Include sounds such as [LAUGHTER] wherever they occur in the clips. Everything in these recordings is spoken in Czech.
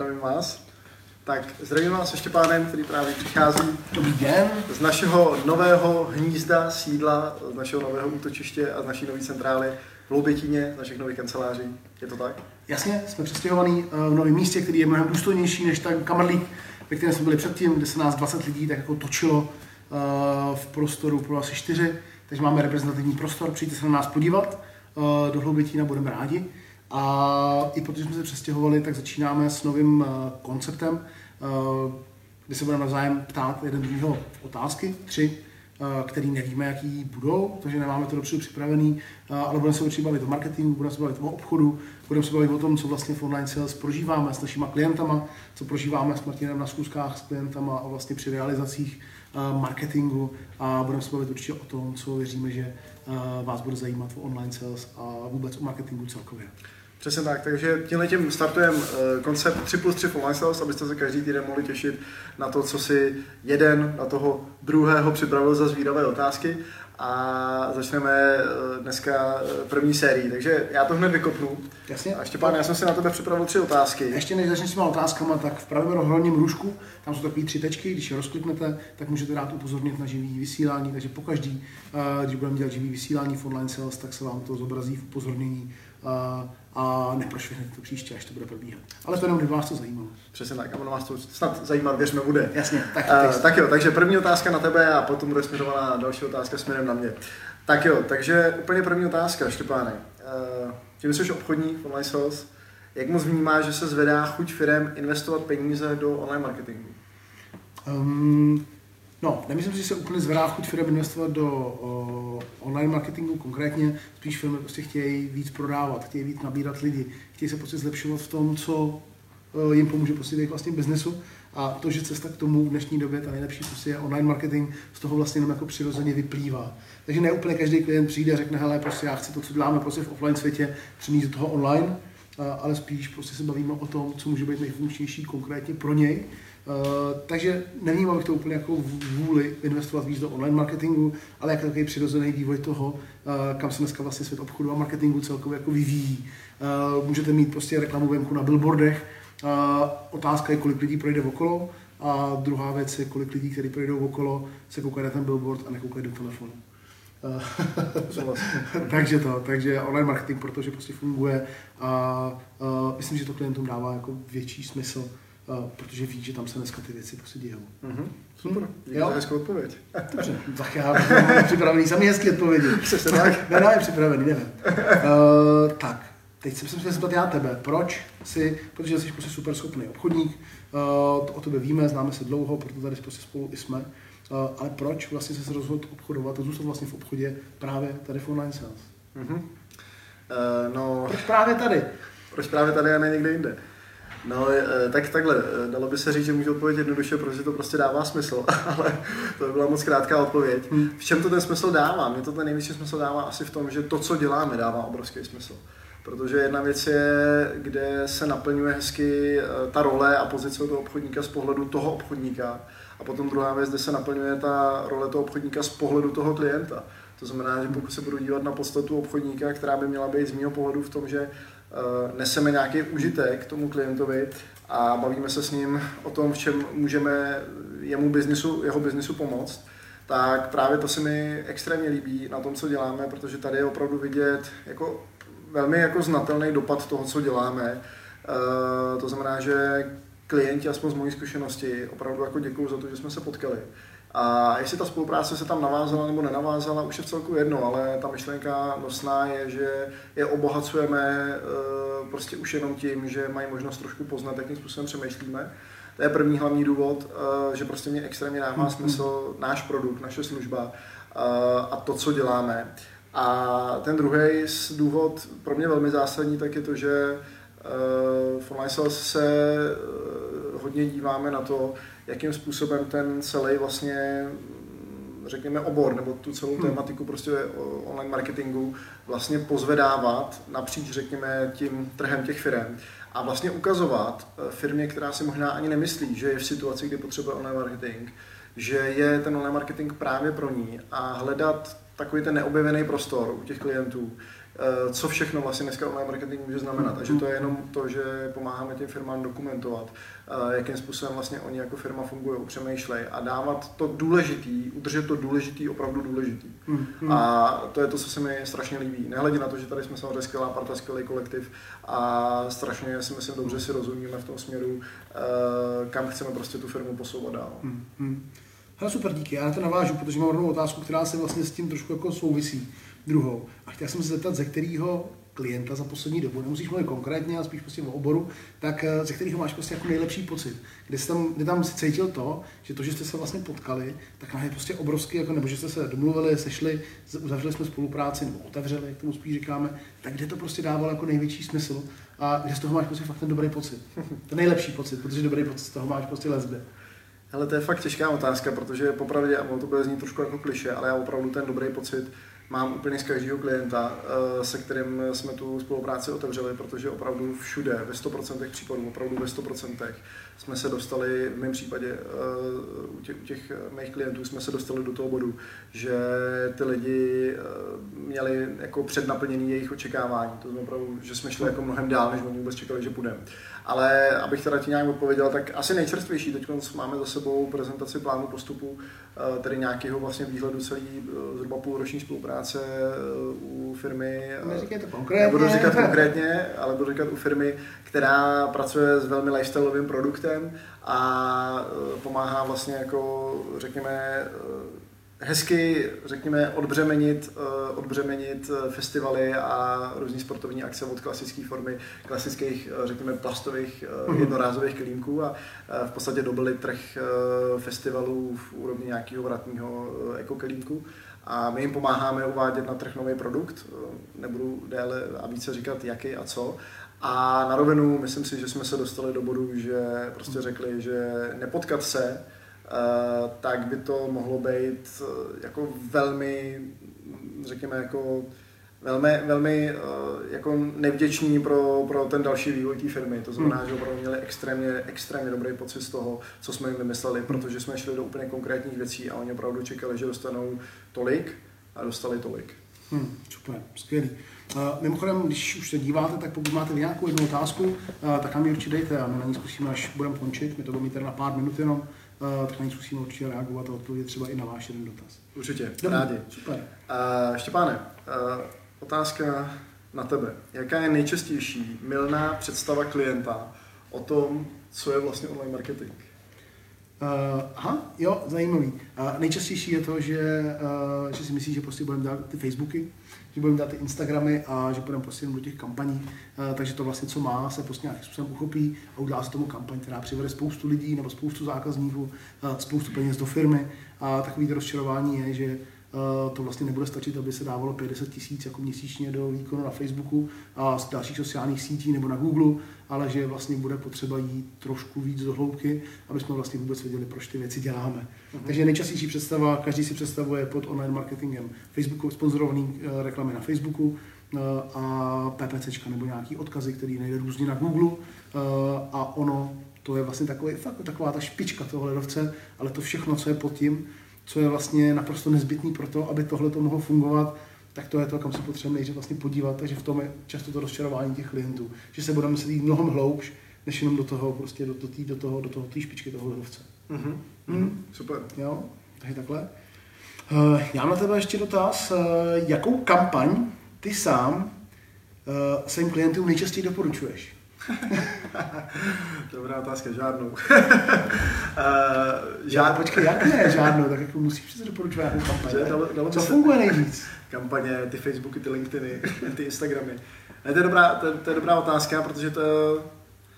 zdravím vás. Tak zdravím vás ještě pánem, který právě přichází Dobrý den. z našeho nového hnízda, sídla, z našeho nového útočiště a z naší nové centrály v Loubětíně, z našich nových kanceláří. Je to tak? Jasně, jsme přestěhovaní eh, v novém místě, který je mnohem důstojnější než ten kamerlík, ve kterém jsme byli předtím, kde se nás 20 lidí tak jako točilo eh, v prostoru pro asi 4. Takže máme reprezentativní prostor, přijďte se na nás podívat eh, do Hloubětína, budeme rádi. A i protože jsme se přestěhovali, tak začínáme s novým konceptem, kdy se budeme navzájem ptát jeden druhého otázky, tři, který nevíme, jaký budou, takže nemáme to dopředu připravený, ale budeme se určitě bavit o marketingu, budeme se bavit o obchodu, budeme se bavit o tom, co vlastně v online sales prožíváme s našimi klientama, co prožíváme s Martinem na zkuskách s klientama a vlastně při realizacích marketingu a budeme se bavit určitě o tom, co věříme, že vás bude zajímat o online sales a vůbec o marketingu celkově. Přesně tak, takže tímhle tím startujeme koncept 3 plus 3 v online sales, abyste se každý týden mohli těšit na to, co si jeden na toho druhého připravil za zvídavé otázky a začneme eh, dneska eh, první sérii. Takže já to hned vykopnu. Jasně. A Štěpán, já jsem si na tebe připravil tři otázky. Ještě než začneš s těma otázkama, tak v pravém rohrovním růžku, tam jsou takové tři tečky, když je rozkliknete, tak můžete dát upozornit na živý vysílání, takže pokaždý, eh, když budeme dělat živý vysílání v online sales, tak se vám to zobrazí v upozornění a neprošvihnete to příště, až to bude probíhat. Ale to jenom, kdyby vás to zajímalo. Přesně tak, a ono vás to snad zajímat, věřme, bude. Jasně, tak, uh, tak jo, takže první otázka na tebe a potom bude směrovaná další otázka směrem na mě. Tak jo, takže úplně první otázka, Štěpáne. Uh, tím jsi obchodní v online sales. Jak moc vnímáš, že se zvedá chuť firm investovat peníze do online marketingu? Um, No, nemyslím si, že se úplně zvedá chuť firm investovat do uh, online marketingu konkrétně, spíš firmy prostě chtějí víc prodávat, chtějí víc nabírat lidi, chtějí se prostě zlepšovat v tom, co uh, jim pomůže prostě v jejich vlastním biznesu. A to, že cesta k tomu v dnešní době, ta nejlepší prostě je online marketing, z toho vlastně jenom jako přirozeně vyplývá. Takže ne úplně každý klient přijde a řekne, hele, prostě já chci to, co děláme prostě v offline světě, přenést do toho online, ale spíš prostě se bavíme o tom, co může být nejfunkčnější konkrétně pro něj takže nevnímám bych to úplně jako vůli investovat víc do online marketingu, ale jako takový přirozený vývoj toho, uh, kam se dneska vlastně svět obchodu a marketingu celkově jako vyvíjí. Uh, můžete mít prostě reklamu venku na billboardech, otázka je, kolik lidí projde okolo, a druhá věc je, kolik lidí, kteří projdou okolo, se koukají na ten billboard a nekoukají do telefonu. [LAUGHS] takže to, takže online marketing, protože prostě funguje a uh, myslím, že to klientům dává jako větší smysl protože ví, že tam se dneska ty věci prostě dějou. Mm-hmm. Super, díky za hezkou odpověď. [LAUGHS] Dobře, tak já mám připravený sami hezký odpovědi. [LAUGHS] Přesně tak. [LAUGHS] Ne, ne, připravený, nevím. Uh, tak, teď jsem se zeptat já tebe, proč si, protože jsi prostě super schopný obchodník, uh, to o tebe víme, známe se dlouho, proto tady prostě spolu i jsme, uh, ale proč vlastně jsi se rozhodl obchodovat a zůstat vlastně v obchodě právě tady v online sales? Mm-hmm. Uh, no... Proč právě tady? Proč právě tady a ne někde jinde? No, tak takhle, dalo by se říct, že můžu odpovědět jednoduše, protože to prostě dává smysl, [LAUGHS] ale to by byla moc krátká odpověď. Hmm. V čem to ten smysl dává? Mně to ten největší smysl dává asi v tom, že to, co děláme, dává obrovský smysl. Protože jedna věc je, kde se naplňuje hezky ta role a pozice toho obchodníka z pohledu toho obchodníka. A potom druhá věc, kde se naplňuje ta role toho obchodníka z pohledu toho klienta. To znamená, že pokud se budu dívat na podstatu obchodníka, která by měla být z mého pohledu v tom, že Eh, neseme nějaký užitek tomu klientovi a bavíme se s ním o tom, v čem můžeme jemu biznisu, jeho biznisu pomoct, tak právě to se mi extrémně líbí na tom, co děláme, protože tady je opravdu vidět jako velmi jako znatelný dopad toho, co děláme. Eh, to znamená, že klienti, aspoň z mojí zkušenosti, opravdu jako děkuju za to, že jsme se potkali. A jestli ta spolupráce se tam navázala nebo nenavázala, už je v celku jedno, ale ta myšlenka nosná je, že je obohacujeme eh, prostě už jenom tím, že mají možnost trošku poznat, jakým způsobem přemýšlíme. To je první hlavní důvod, eh, že prostě mě extrémně dává mhm. smysl náš produkt, naše služba eh, a to, co děláme. A ten druhý důvod, pro mě velmi zásadní, tak je to, že v online se hodně díváme na to, jakým způsobem ten celý vlastně řekněme obor nebo tu celou hmm. tématiku prostě online marketingu vlastně pozvedávat napříč řekněme tím trhem těch firm a vlastně ukazovat eh, firmě, která si možná ani nemyslí, že je v situaci, kdy potřebuje online marketing, že je ten online marketing právě pro ní a hledat takový ten neobjevený prostor u těch klientů, eh, eh, co všechno vlastně dneska online marketing může znamenat. A že to je jenom to, že pomáháme těm firmám dokumentovat, eh, jakým způsobem vlastně oni jako firma fungují, přemýšlejí a dávat to důležitý, udržet to důležitý, opravdu důležitý. Hmm. A to je to, co se mi strašně líbí. Nehledě na to, že tady jsme samozřejmě skvělá parta, skvělý kolektiv a strašně si myslím dobře si rozumíme v tom směru, eh, kam chceme prostě tu firmu posouvat dál. Hmm. Hmm. Hele, super, díky. Já na to navážu, protože mám rovnou otázku, která se vlastně s tím trošku jako souvisí druhou. A chtěl jsem se zeptat, ze kterého klienta za poslední dobu, nemusíš mluvit konkrétně, ale spíš prostě o oboru, tak eh, ze kterého máš prostě jako nejlepší pocit. Kde, jsi tam, kde tam si cítil to, že to, že jste se vlastně potkali, tak je prostě obrovský, jako, nebo že jste se domluvili, sešli, uzavřeli jsme spolupráci, nebo otevřeli, jak tomu spíš říkáme, tak kde to prostě dávalo jako největší smysl a kde z toho máš prostě fakt ten dobrý pocit. [LAUGHS] Ten nejlepší pocit, protože dobrý pocit z toho máš prostě lesbe. Ale to je fakt těžká otázka, protože popravdě, a to bude znít trošku jako kliše, ale já opravdu ten dobrý pocit mám úplně z každého klienta, eh, se kterým jsme tu spolupráci otevřeli, protože opravdu všude, ve 100% případů, opravdu ve 100% jsme se dostali, v mém případě eh, u těch, u těch mých klientů jsme se dostali do toho bodu, že ty lidi eh, měli jako přednaplněný jejich očekávání. To znamená že jsme šli jako mnohem dál, než oni vůbec čekali, že půjdeme. Ale abych teda ti nějak odpověděl, tak asi nejčerstvější, teď máme za sebou prezentaci plánu postupu, tedy nějakého vlastně výhledu celý zhruba půlroční spolupráce u firmy. Neříkejte konkrétně. Nebudu říkat konkrétně, ale budu říkat u firmy, která pracuje s velmi lifestyleovým produktem a pomáhá vlastně jako, řekněme, hezky, řekněme, odbřemenit, e, odbřemenit festivaly a různé sportovní akce od klasické formy, klasických, řekněme, plastových mm-hmm. jednorázových klínků a v podstatě dobili trh festivalů v úrovni nějakého vratního ekokelímku a my jim pomáháme uvádět na trh nový produkt, nebudu déle a více říkat jaký a co, a na rovinu, myslím si, že jsme se dostali do bodu, že prostě řekli, že nepotkat se, eh, tak by to mohlo být eh, jako velmi, řekněme, jako velmi, velmi eh, jako nevděční pro, pro ten další vývoj té firmy. To znamená, hmm. že opravdu měli extrémně, extrémně dobrý pocit z toho, co jsme jim vymysleli, protože jsme šli do úplně konkrétních věcí a oni opravdu čekali, že dostanou tolik a dostali tolik. Hmm, super, skvělý. Uh, mimochodem, když už se díváte, tak pokud máte nějakou jednu otázku, uh, tak nám ji určitě dejte a my na ní zkusíme, až budeme končit. My to budeme mít tady na pár minut jenom, tak na ní zkusíme určitě reagovat a odpovědět třeba i na váš jeden dotaz. Určitě, Dobře, rádi. Super. Uh, Štěpáne, uh, otázka na tebe. Jaká je nejčastější milná představa klienta o tom, co je vlastně online marketing? Uh, aha, jo, zajímavý. Uh, nejčastější je to, že, uh, že si myslí, že prostě budeme dát ty Facebooky, že budeme dát ty Instagramy a že budeme prostě do těch kampaní. Uh, takže to vlastně, co má, se prostě nějakým způsobem uchopí a udělá se tomu kampaň, která přivede spoustu lidí nebo spoustu zákazníků, uh, spoustu peněz do firmy. A takový rozčarování je, že to vlastně nebude stačit, aby se dávalo 50 tisíc jako měsíčně do výkonu na Facebooku a z dalších sociálních sítí nebo na Google, ale že vlastně bude potřeba jít trošku víc do hloubky, aby jsme vlastně vůbec věděli, proč ty věci děláme. Uh-huh. Takže nejčastější představa, každý si představuje pod online marketingem Facebooku, sponzorovaný eh, reklamy na Facebooku, eh, a PPC nebo nějaký odkazy, který najde různě na Google a ono to je vlastně takový, fakt taková ta špička toho ledovce, ale to všechno, co je pod tím, co je vlastně naprosto nezbytný pro to, aby tohle to mohlo fungovat, tak to je to, kam se potřebujeme nejdřív vlastně podívat. Takže v tom je často to rozčarování těch klientů, že se budeme muset jít mnohem hloubš, než jenom do toho, prostě do, do, tý, do toho, do toho, té špičky toho ledovce. Mm-hmm. Mm. Super. Jo, takže takhle. Uh, já mám na tebe ještě dotaz. Uh, jakou kampaň ty sám uh, svým klientům nejčastěji doporučuješ? [LAUGHS] Dobrá otázka, žádnou. [LAUGHS] uh, žád... Počkej, jak ne žádnou, tak jako musíš přece doporučovat nějakou kampaň. Co funguje nejvíc? Kampaně, ty Facebooky, ty LinkedIny, [LAUGHS] ty Instagramy. Ne, to je dobrá, to, to je dobrá otázka, protože to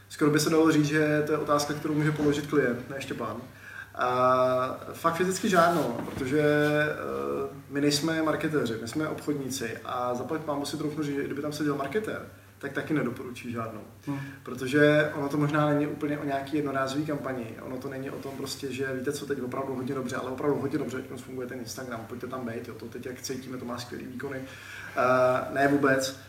skoro by se dalo říct, že to je otázka, kterou může položit klient, ne Štěpán. A fakt fyzicky žádnou, protože uh, my nejsme marketéři, my jsme obchodníci a zaplať pán si trochu říct, že kdyby tam seděl marketér, tak taky nedoporučí žádnou. Hmm. Protože ono to možná není úplně o nějaký jednorázový kampani. Ono to není o tom prostě, že víte co teď opravdu hodně dobře, ale opravdu hodně dobře teď funguje ten Instagram, pojďte tam být, jo, to teď jak cítíme, to má skvělý výkony. Uh, ne vůbec.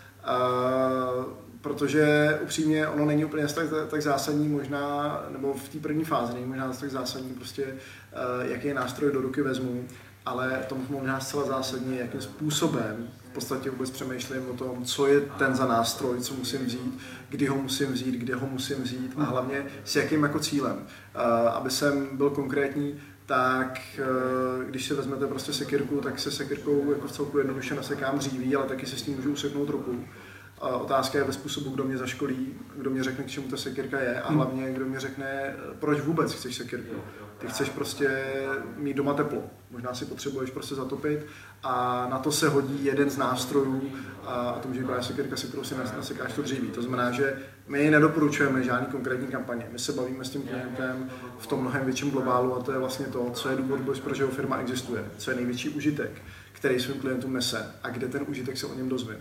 Uh, protože upřímně ono není úplně tak, tak zásadní možná, nebo v té první fázi není možná tak zásadní prostě, uh, jaký nástroj do ruky vezmu, ale to možná zcela zásadně, jakým způsobem v podstatě vůbec přemýšlím o tom, co je ten za nástroj, co musím vzít, kdy ho musím vzít, kde ho musím vzít a hlavně s jakým jako cílem. Aby jsem byl konkrétní, tak eh, když si vezmete prostě sekirku, tak se sekirkou jako v celku jednoduše nasekám dříví, ale taky se s tím můžu useknout ruku. Otázka je ve způsobu, kdo mě zaškolí, kdo mě řekne, k čemu ta sekirka je a hlavně kdo mě řekne, proč vůbec chceš sekirku. Ty chceš prostě mít doma teplo, možná si potřebuješ prostě zatopit a na to se hodí jeden z nástrojů a to může být právě sekirka, se kterou si nasekáš to dříví. To znamená, že my nedoporučujeme žádný konkrétní kampaně. My se bavíme s tím klientem v tom mnohem větším globálu a to je vlastně to, co je důvod, proč jeho firma existuje, co je největší užitek, který svým klientům nese a kde ten užitek se o něm dozvím.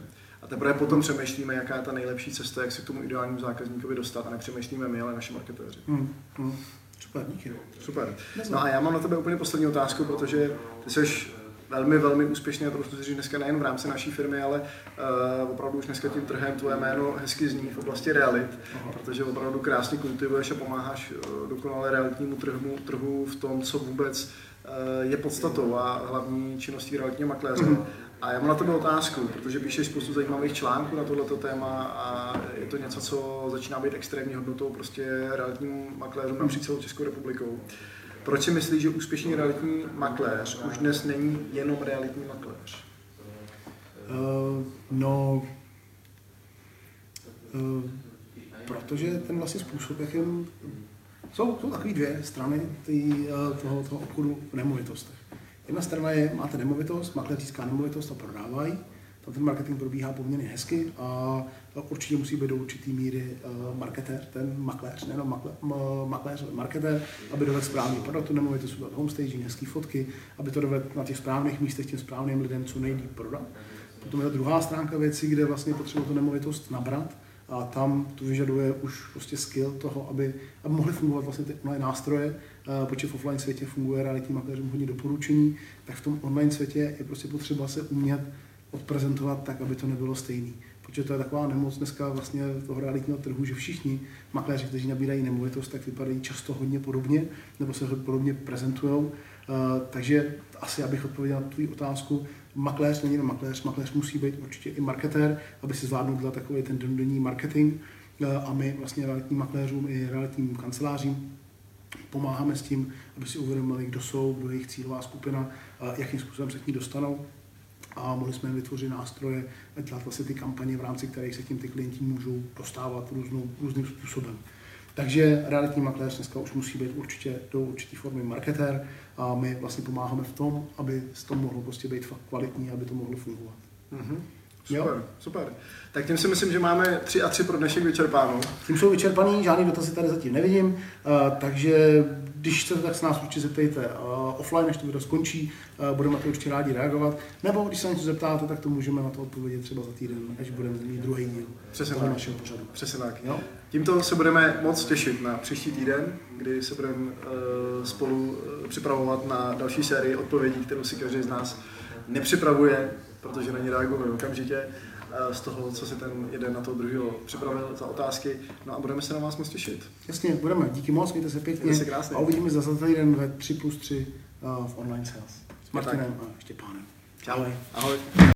Teprve potom přemýšlíme, jaká je ta nejlepší cesta, jak se k tomu ideálnímu zákazníkovi dostat a nepřemýšlíme my, ale naši marketéři. Hmm. Hmm. Super, díky. Super. No a já mám na tebe úplně poslední otázku, protože ty jsi velmi, velmi úspěšný a trošku si říct dneska nejen v rámci naší firmy, ale uh, opravdu už dneska tím trhem tvoje jméno hezky zní v oblasti realit, Aha. protože opravdu krásně kultivuješ a pomáháš uh, dokonale realitnímu trhu, trhu v tom, co vůbec uh, je podstatou a hlavní činností realitního makléře. Mm-hmm. A já mám na tebe otázku, protože píšeš spoustu zajímavých článků na tohleto téma a je to něco, co začíná být extrémní hodnotou prostě realitním makléřům napříč celou Českou republikou. Proč si myslíš, že úspěšný realitní makléř už dnes není jenom realitní makléř? Uh, no, uh, protože ten vlastně způsob, jak jen, jsou, jsou takové dvě strany tý, uh, toho, toho obchodu v nemovitostech. Jedna strana je, máte nemovitost, makléř získá nemovitost a prodávají, tam ten marketing probíhá poměrně hezky a určitě musí být do určitý míry uh, marketér, ten makléř, nejenom makléř, ale marketér, aby dovedl správně prodat tu nemovitost, udělat homestaging, hezké fotky, aby to dovedl na těch správných místech těm správným lidem co nejlíp prodat. Potom je ta druhá stránka věci, kde vlastně potřebuje tu nemovitost nabrat a tam to vyžaduje už prostě skill toho, aby, aby mohly fungovat vlastně ty online nástroje, uh, protože v offline světě funguje realitní makléřům hodně doporučení, tak v tom online světě je prostě potřeba se umět odprezentovat tak, aby to nebylo stejný. Protože to je taková nemoc dneska vlastně toho realitního trhu, že všichni makléři, kteří nabírají nemovitost, tak vypadají často hodně podobně, nebo se podobně prezentují. Uh, takže asi abych odpověděl na tvou otázku, makléř není jenom makléř, makléř musí být určitě i marketér, aby si zvládnul takový ten denní marketing. Uh, a my vlastně realitním makléřům i realitním kancelářím pomáháme s tím, aby si uvědomili, kdo jsou, kdo je jejich cílová skupina, jakým způsobem se k ní dostanou. A mohli jsme vytvořit nástroje dělat vlastně ty kampaně, v rámci kterých se tím ty klienti můžou dostávat různou, různým způsobem. Takže realitní makléř dneska už musí být určitě do určité formy marketér a my vlastně pomáháme v tom, aby to mohlo prostě být fakt kvalitní, aby to mohlo fungovat. Mm-hmm. Super, jo? super. Tak tím si myslím, že máme tři a tři pro dnešek vyčerpáno. Tím jsou vyčerpaný, žádný dotazy tady zatím nevidím, uh, takže když chcete, tak se nás určitě zeptejte uh, offline, než to video skončí, uh, budeme na to určitě rádi reagovat. Nebo když se něco zeptáte, tak to můžeme na to odpovědět třeba za týden, až budeme mít druhý díl Přesně tak. našeho pořadu. Přesně tak. Jo? Tímto se budeme moc těšit na příští týden, kdy se budeme uh, spolu uh, připravovat na další sérii odpovědí, kterou si každý z nás nepřipravuje, protože na ní reagujeme okamžitě eh, z toho, co si ten jeden na toho druhého připravil za otázky. No a budeme se na vás moc těšit. Jasně, budeme. Díky moc, mějte se pěkně. Mějte se krásně. A uvidíme se za týden ve 3 plus 3 uh, v online sales. S Martinem a Štěpánem. Čau. Ahoj. Ahoj.